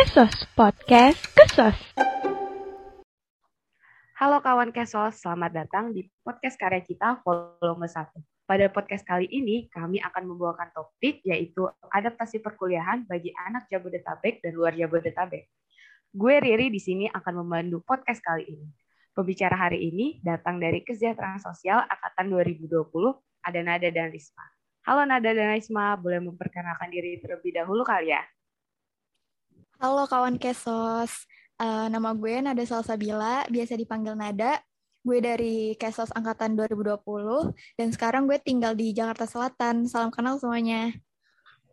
Kesos Podcast Kesos. Halo kawan Kesos, selamat datang di podcast karya kita volume 1. Pada podcast kali ini, kami akan membawakan topik yaitu adaptasi perkuliahan bagi anak Jabodetabek dan luar Jabodetabek. Gue Riri di sini akan memandu podcast kali ini. Pembicara hari ini datang dari Kesejahteraan Sosial Angkatan 2020, ada Nada dan Risma. Halo Nada dan Risma, boleh memperkenalkan diri terlebih dahulu kali ya? Halo kawan Kesos, uh, nama gue Nada Salsabila, biasa dipanggil Nada. Gue dari Kesos Angkatan 2020, dan sekarang gue tinggal di Jakarta Selatan. Salam kenal semuanya.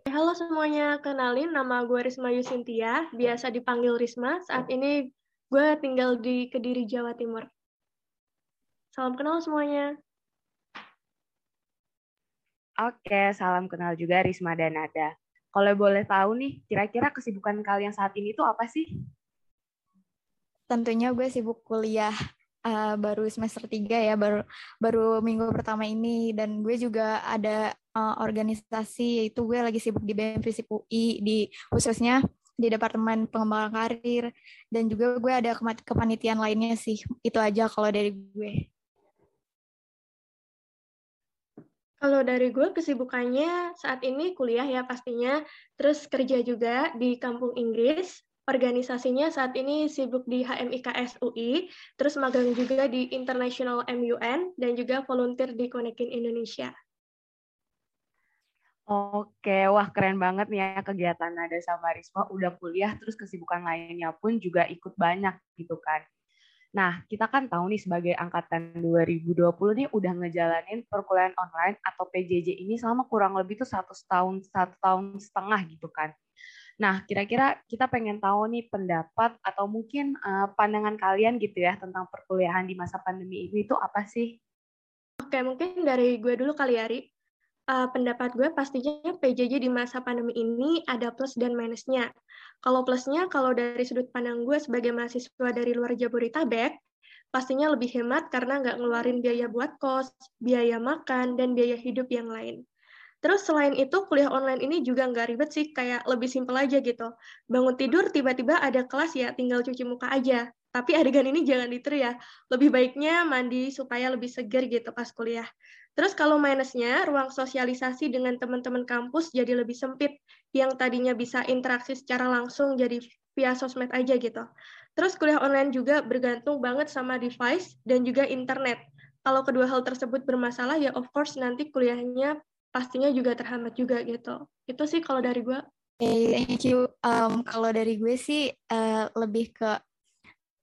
Halo semuanya, kenalin nama gue Risma Yusintia, biasa dipanggil Risma. Saat ini gue tinggal di Kediri, Jawa Timur. Salam kenal semuanya. Oke, salam kenal juga Risma dan Nada. Kalau boleh tahu nih, kira-kira kesibukan kalian saat ini tuh apa sih? Tentunya gue sibuk kuliah uh, baru semester 3 ya, baru baru minggu pertama ini dan gue juga ada uh, organisasi yaitu gue lagi sibuk di Fisip UI di khususnya di Departemen Pengembangan Karir dan juga gue ada kepanitiaan lainnya sih. Itu aja kalau dari gue. Kalau dari gue kesibukannya saat ini kuliah ya pastinya, terus kerja juga di kampung Inggris. Organisasinya saat ini sibuk di HMIKS UI, terus magang juga di International MUN, dan juga volunteer di Konekin Indonesia. Oke, wah keren banget nih ya kegiatan Nada sama Risma udah kuliah, terus kesibukan lainnya pun juga ikut banyak gitu kan. Nah, kita kan tahu nih sebagai angkatan 2020 nih udah ngejalanin perkuliahan online atau PJJ ini selama kurang lebih tuh satu tahun, satu tahun setengah gitu kan. Nah, kira-kira kita pengen tahu nih pendapat atau mungkin uh, pandangan kalian gitu ya tentang perkuliahan di masa pandemi ini itu apa sih? Oke, mungkin dari gue dulu kali ya, Ri. Uh, pendapat gue pastinya PJJ di masa pandemi ini ada plus dan minusnya. Kalau plusnya, kalau dari sudut pandang gue sebagai mahasiswa dari luar Jabodetabek, pastinya lebih hemat karena nggak ngeluarin biaya buat kos, biaya makan, dan biaya hidup yang lain. Terus selain itu, kuliah online ini juga nggak ribet sih, kayak lebih simpel aja gitu. Bangun tidur, tiba-tiba ada kelas ya, tinggal cuci muka aja. Tapi adegan ini jangan ditiru ya. Lebih baiknya mandi supaya lebih seger gitu pas kuliah. Terus kalau minusnya, ruang sosialisasi dengan teman-teman kampus jadi lebih sempit. Yang tadinya bisa interaksi secara langsung jadi via sosmed aja gitu. Terus kuliah online juga bergantung banget sama device dan juga internet. Kalau kedua hal tersebut bermasalah, ya of course nanti kuliahnya pastinya juga terhambat juga gitu. Itu sih kalau dari gue. Okay, thank you. Um, kalau dari gue sih uh, lebih ke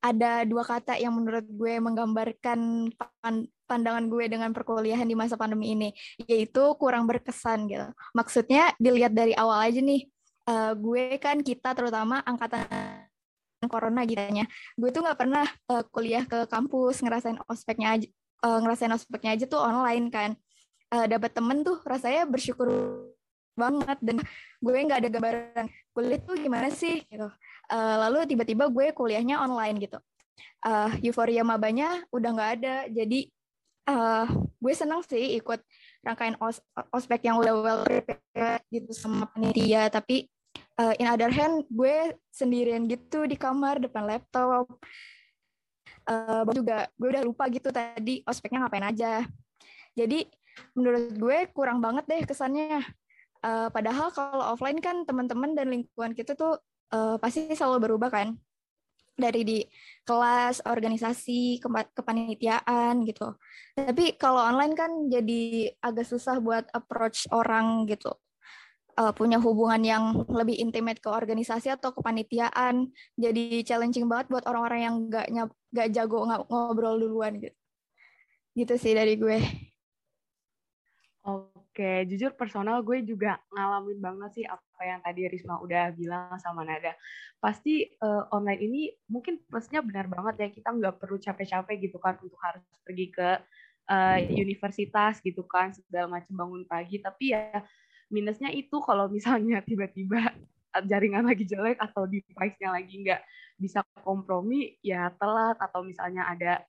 ada dua kata yang menurut gue menggambarkan pandangan gue dengan perkuliahan di masa pandemi ini, yaitu kurang berkesan gitu. Maksudnya dilihat dari awal aja nih, uh, gue kan kita terutama angkatan corona gitu ya. Gue tuh nggak pernah uh, kuliah ke kampus, ngerasain ospeknya aja, uh, ngerasain ospeknya aja tuh online kan. Uh, dapat temen tuh rasanya bersyukur banget dan gue nggak ada gambaran kuliah tuh gimana sih gitu Uh, lalu tiba-tiba gue kuliahnya online gitu. Uh, euforia mabanya udah nggak ada. Jadi uh, gue senang sih ikut rangkaian os ospek yang udah well prepared gitu sama panitia. Tapi uh, in other hand gue sendirian gitu di kamar depan laptop. Uh, juga gue udah lupa gitu tadi ospeknya ngapain aja. Jadi menurut gue kurang banget deh kesannya. Uh, padahal kalau offline kan teman-teman dan lingkungan kita tuh uh, pasti selalu berubah kan dari di kelas, organisasi, kepanitiaan gitu. Tapi kalau online kan jadi agak susah buat approach orang gitu. Uh, punya hubungan yang lebih intimate ke organisasi atau kepanitiaan. Jadi challenging banget buat orang-orang yang gak, gak jago ngobrol duluan gitu. Gitu sih dari gue. Oke, jujur personal gue juga ngalamin banget sih yang tadi Risma udah bilang sama Nada. Pasti uh, online ini mungkin plusnya benar banget ya, kita nggak perlu capek-capek gitu kan untuk harus pergi ke uh, universitas gitu kan, segala macam bangun pagi. Tapi ya minusnya itu kalau misalnya tiba-tiba jaringan lagi jelek atau device-nya lagi nggak bisa kompromi, ya telat atau misalnya ada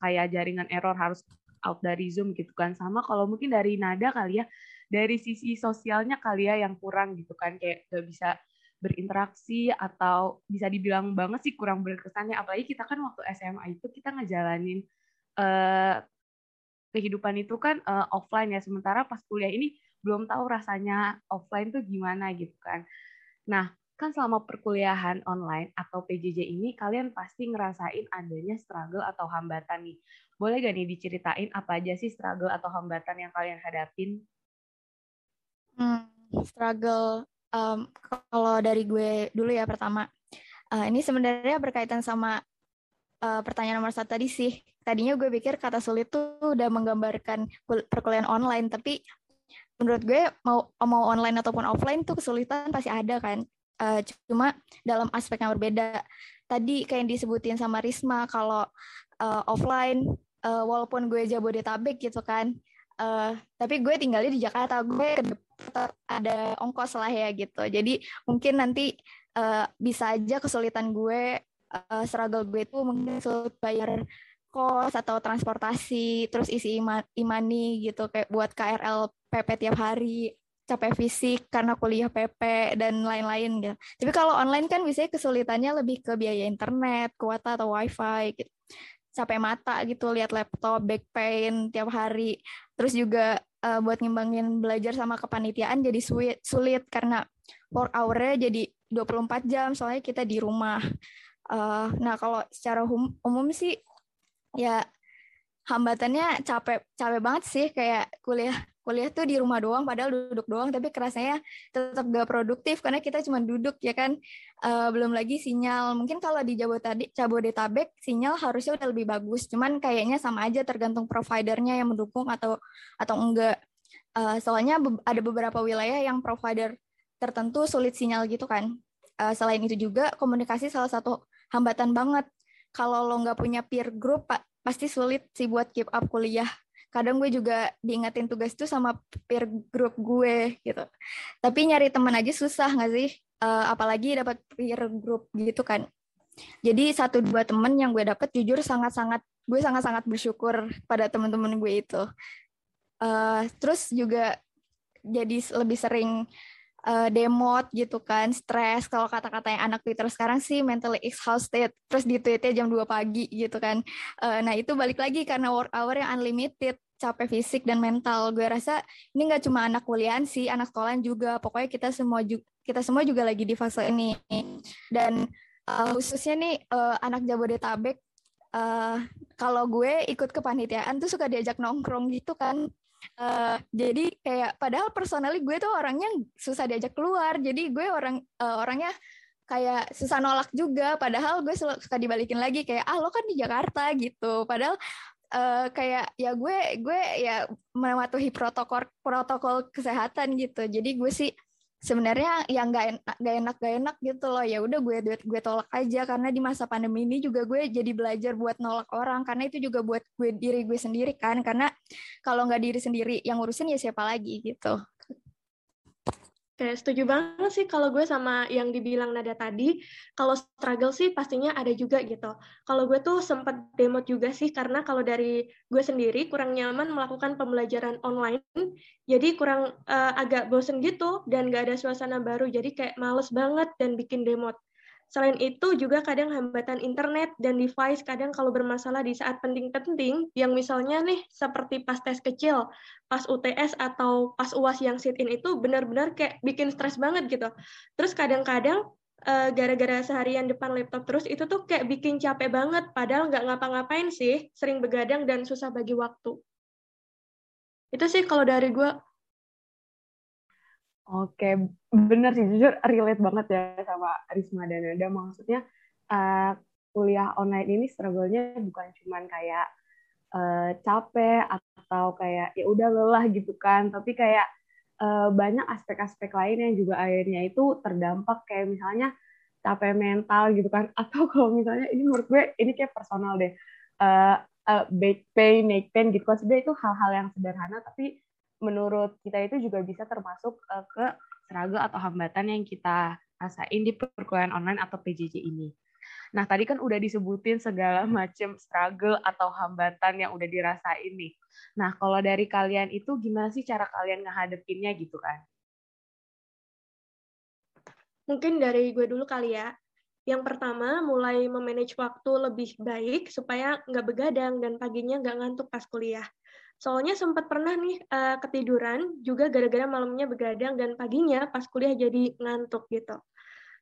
kayak jaringan error harus out dari Zoom gitu kan. Sama kalau mungkin dari nada kali ya, dari sisi sosialnya kali ya yang kurang gitu kan. Kayak gak bisa berinteraksi atau bisa dibilang banget sih kurang berkesannya apalagi kita kan waktu SMA itu kita ngejalanin uh, kehidupan itu kan uh, offline ya sementara pas kuliah ini belum tahu rasanya offline tuh gimana gitu kan. Nah, kan selama perkuliahan online atau PJJ ini kalian pasti ngerasain adanya struggle atau hambatan nih. Boleh gak nih diceritain apa aja sih struggle atau hambatan yang kalian hadapin? Hmm, struggle um, kalau dari gue dulu ya pertama. Uh, ini sebenarnya berkaitan sama uh, pertanyaan nomor satu tadi sih. Tadinya gue pikir kata sulit tuh udah menggambarkan perkuliahan online, tapi menurut gue mau mau online ataupun offline tuh kesulitan pasti ada kan uh, cuma dalam aspek yang berbeda. Tadi kayak yang disebutin sama Risma kalau uh, offline uh, walaupun gue Jabodetabek gitu kan, uh, tapi gue tinggalnya di Jakarta, gue ada ongkos lah ya gitu. Jadi mungkin nanti uh, bisa aja kesulitan gue, uh, struggle gue itu mungkin sulit bayar kos atau transportasi, terus isi imani gitu kayak buat KRL PP tiap hari capek fisik karena kuliah PP dan lain-lain gitu. Tapi kalau online kan biasanya kesulitannya lebih ke biaya internet, kuota atau wifi gitu. Capek mata gitu lihat laptop, back pain tiap hari. Terus juga uh, buat ngimbangin belajar sama kepanitiaan jadi sulit, sulit karena work hour-nya jadi 24 jam soalnya kita di rumah. Uh, nah, kalau secara hum umum sih ya hambatannya capek capek banget sih kayak kuliah kuliah tuh di rumah doang padahal duduk doang tapi kerasanya tetap gak produktif karena kita cuma duduk ya kan? Uh, belum lagi sinyal. Mungkin kalau di Jabodetabek, sinyal harusnya udah lebih bagus cuman kayaknya sama aja tergantung providernya yang mendukung atau atau enggak. Uh, soalnya be ada beberapa wilayah yang provider tertentu sulit sinyal gitu kan. Uh, selain itu juga komunikasi salah satu hambatan banget. Kalau lo nggak punya peer group pak pasti sulit sih buat keep up kuliah kadang gue juga diingetin tugas itu sama peer group gue gitu. Tapi nyari teman aja susah nggak sih? Uh, apalagi dapat peer group gitu kan. Jadi satu dua temen yang gue dapet jujur sangat sangat gue sangat sangat bersyukur pada teman-teman gue itu. Uh, terus juga jadi lebih sering uh, demot gitu kan, stres kalau kata-kata yang anak Twitter sekarang sih mentally exhausted, terus di tweetnya jam 2 pagi gitu kan. Uh, nah itu balik lagi karena work hour yang unlimited, capek fisik dan mental. Gue rasa ini nggak cuma anak kuliah sih, anak sekolah juga. Pokoknya kita semua juga kita semua juga lagi di fase ini. Dan uh, khususnya nih uh, anak Jabodetabek, uh, kalau gue ikut kepanitiaan tuh suka diajak nongkrong gitu kan Uh, jadi kayak padahal personally gue tuh orangnya susah diajak keluar. Jadi gue orang uh, orangnya kayak susah nolak juga. Padahal gue suka dibalikin lagi kayak ah lo kan di Jakarta gitu. Padahal uh, kayak ya gue gue ya mematuhi protokol protokol kesehatan gitu. Jadi gue sih sebenarnya yang nggak enak gak enak gak enak gitu loh. Ya udah gue gue tolak aja. Karena di masa pandemi ini juga gue jadi belajar buat nolak orang. Karena itu juga buat gue diri gue sendiri kan. Karena kalau nggak diri sendiri yang ngurusin ya siapa lagi gitu Oke, setuju banget sih kalau gue sama yang dibilang Nada tadi. Kalau struggle sih pastinya ada juga gitu. Kalau gue tuh sempat demo juga sih karena kalau dari gue sendiri kurang nyaman melakukan pembelajaran online. Jadi kurang uh, agak bosen gitu dan gak ada suasana baru. Jadi kayak males banget dan bikin demo. Selain itu juga kadang hambatan internet dan device kadang kalau bermasalah di saat penting-penting yang misalnya nih seperti pas tes kecil, pas UTS atau pas UAS yang sit-in itu benar-benar kayak bikin stres banget gitu. Terus kadang-kadang uh, gara-gara seharian depan laptop terus itu tuh kayak bikin capek banget padahal nggak ngapa-ngapain sih, sering begadang dan susah bagi waktu. Itu sih kalau dari gue Oke, bener sih jujur relate banget ya sama Risma dan Nada. Maksudnya uh, kuliah online ini struggle-nya bukan cuman kayak uh, capek atau kayak ya udah lelah gitu kan, tapi kayak uh, banyak aspek-aspek lain yang juga akhirnya itu terdampak. Kayak misalnya capek mental gitu kan, atau kalau misalnya ini menurut gue ini kayak personal deh, uh, uh, back pain, neck pain gitu kan, sebenarnya itu hal-hal yang sederhana tapi menurut kita itu juga bisa termasuk uh, ke struggle atau hambatan yang kita rasain di perkuliahan online atau PJJ ini. Nah, tadi kan udah disebutin segala macam struggle atau hambatan yang udah dirasain nih. Nah, kalau dari kalian itu gimana sih cara kalian ngehadepinnya gitu kan? Mungkin dari gue dulu kali ya. Yang pertama, mulai memanage waktu lebih baik supaya nggak begadang dan paginya nggak ngantuk pas kuliah. Soalnya sempat pernah nih uh, ketiduran juga gara-gara malamnya begadang dan paginya pas kuliah jadi ngantuk gitu.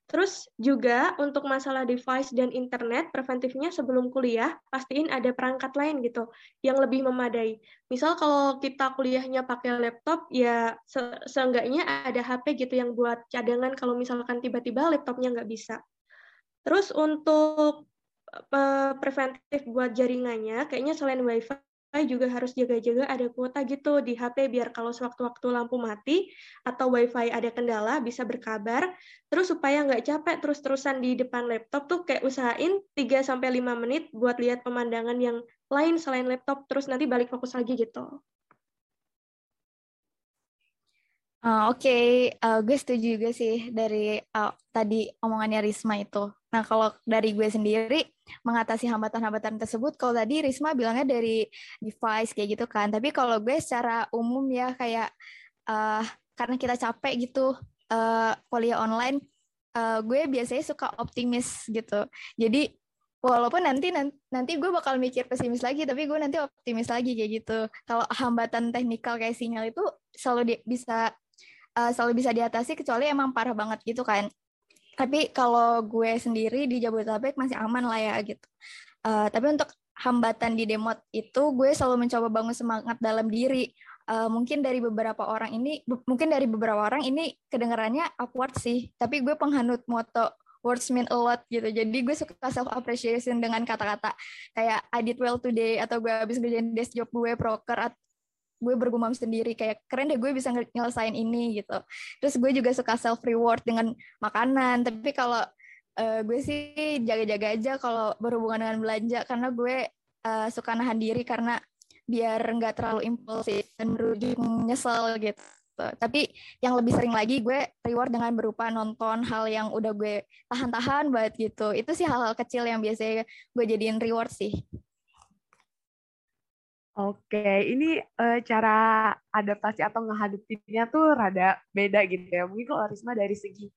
Terus juga untuk masalah device dan internet, preventifnya sebelum kuliah, pastiin ada perangkat lain gitu yang lebih memadai. Misal kalau kita kuliahnya pakai laptop, ya se seenggaknya ada HP gitu yang buat cadangan kalau misalkan tiba-tiba laptopnya nggak bisa. Terus untuk uh, preventif buat jaringannya, kayaknya selain WiFi, juga harus jaga-jaga ada kuota gitu di HP biar kalau sewaktu-waktu lampu mati atau WiFi ada kendala bisa berkabar. Terus supaya nggak capek terus-terusan di depan laptop tuh kayak usahain 3 sampai 5 menit buat lihat pemandangan yang lain selain laptop terus nanti balik fokus lagi gitu. Uh, Oke, okay. uh, gue setuju juga sih dari uh, tadi omongannya Risma itu. Nah, kalau dari gue sendiri, mengatasi hambatan-hambatan tersebut, kalau tadi Risma bilangnya dari device kayak gitu kan. Tapi kalau gue secara umum ya kayak uh, karena kita capek gitu uh, kuliah online, uh, gue biasanya suka optimis gitu. Jadi walaupun nanti nanti gue bakal mikir pesimis lagi tapi gue nanti optimis lagi kayak gitu kalau hambatan teknikal kayak sinyal itu selalu di, bisa uh, selalu bisa diatasi kecuali emang parah banget gitu kan. Tapi kalau gue sendiri di Jabodetabek masih aman lah ya gitu. Uh, tapi untuk hambatan di demot itu gue selalu mencoba bangun semangat dalam diri. Uh, mungkin dari beberapa orang ini, mungkin dari beberapa orang ini kedengarannya awkward sih. Tapi gue penghanut moto words mean a lot gitu. Jadi gue suka self appreciation dengan kata-kata kayak I did well today atau gue habis ngerjain desk job gue proker gue bergumam sendiri kayak keren deh gue bisa nyelesain ini gitu. Terus gue juga suka self reward dengan makanan. Tapi kalau uh, gue sih jaga-jaga aja kalau berhubungan dengan belanja karena gue uh, suka nahan diri karena biar nggak terlalu impulsif dan berujung nyesel gitu. Tapi yang lebih sering lagi gue reward dengan berupa nonton hal yang udah gue tahan-tahan banget gitu. Itu sih hal-hal kecil yang biasanya gue jadiin reward sih Oke, ini uh, cara adaptasi atau ngehadapinnya tuh rada beda gitu ya. Mungkin kalau Risma dari segi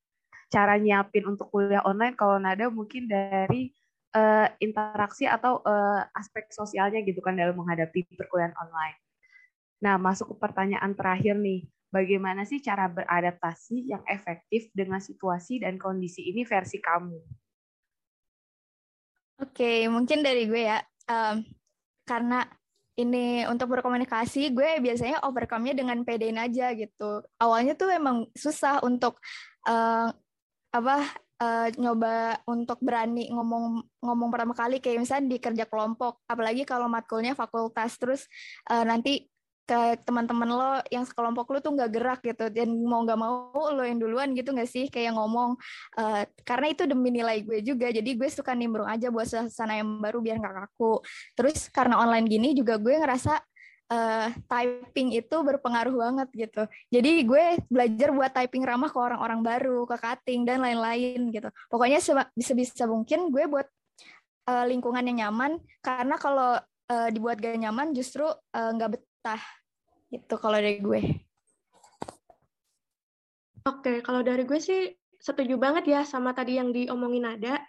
cara nyiapin untuk kuliah online, kalau Nada mungkin dari uh, interaksi atau uh, aspek sosialnya gitu kan dalam menghadapi perkuliahan online. Nah, masuk ke pertanyaan terakhir nih. Bagaimana sih cara beradaptasi yang efektif dengan situasi dan kondisi ini versi kamu? Oke, mungkin dari gue ya. Um, karena ini untuk berkomunikasi gue biasanya overcome-nya dengan pedein aja gitu. Awalnya tuh emang susah untuk uh, apa uh, nyoba untuk berani ngomong ngomong pertama kali kayak misalnya di kerja kelompok apalagi kalau matkulnya fakultas terus uh, nanti ke teman-teman lo yang sekelompok lo tuh nggak gerak gitu. Dan mau nggak mau lo yang duluan gitu nggak sih? Kayak ngomong uh, karena itu demi nilai gue juga. Jadi gue suka nimbrung aja buat suasana yang baru biar nggak kaku. Terus karena online gini juga gue ngerasa uh, typing itu berpengaruh banget gitu. Jadi gue belajar buat typing ramah ke orang-orang baru, ke cutting dan lain-lain gitu. Pokoknya bisa-bisa mungkin gue buat uh, lingkungan yang nyaman. Karena kalau uh, dibuat gak nyaman justru nggak uh, betah itu kalau dari gue. Oke, kalau dari gue sih setuju banget ya sama tadi yang diomongin ada.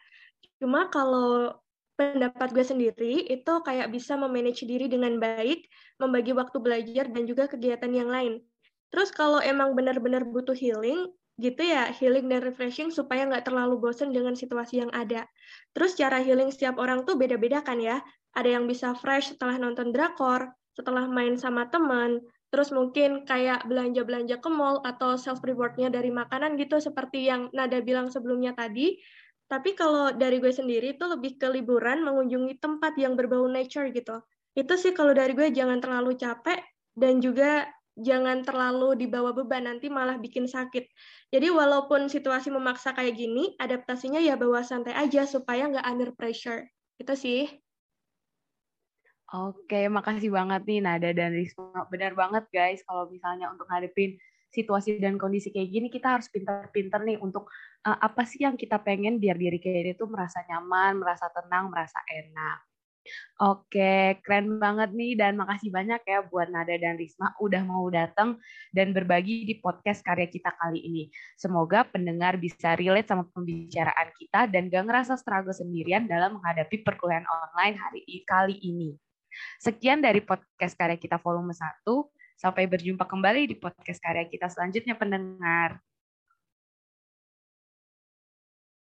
Cuma kalau pendapat gue sendiri itu kayak bisa memanage diri dengan baik, membagi waktu belajar dan juga kegiatan yang lain. Terus kalau emang benar-benar butuh healing, gitu ya, healing dan refreshing supaya nggak terlalu bosen dengan situasi yang ada. Terus cara healing setiap orang tuh beda-beda kan ya. Ada yang bisa fresh setelah nonton drakor, setelah main sama teman, terus mungkin kayak belanja-belanja ke mall atau self rewardnya dari makanan gitu seperti yang Nada bilang sebelumnya tadi. Tapi kalau dari gue sendiri itu lebih ke liburan mengunjungi tempat yang berbau nature gitu. Itu sih kalau dari gue jangan terlalu capek dan juga jangan terlalu dibawa beban nanti malah bikin sakit. Jadi walaupun situasi memaksa kayak gini, adaptasinya ya bawa santai aja supaya nggak under pressure. Itu sih. Oke, makasih banget nih Nada dan Risma. Benar banget guys, kalau misalnya untuk ngadepin situasi dan kondisi kayak gini, kita harus pintar-pintar nih untuk uh, apa sih yang kita pengen biar diri kita itu merasa nyaman, merasa tenang, merasa enak. Oke, keren banget nih dan makasih banyak ya buat Nada dan Risma udah mau datang dan berbagi di podcast karya kita kali ini. Semoga pendengar bisa relate sama pembicaraan kita dan gak ngerasa struggle sendirian dalam menghadapi perkuliahan online hari kali ini. Sekian dari podcast karya kita volume 1. Sampai berjumpa kembali di podcast karya kita selanjutnya pendengar.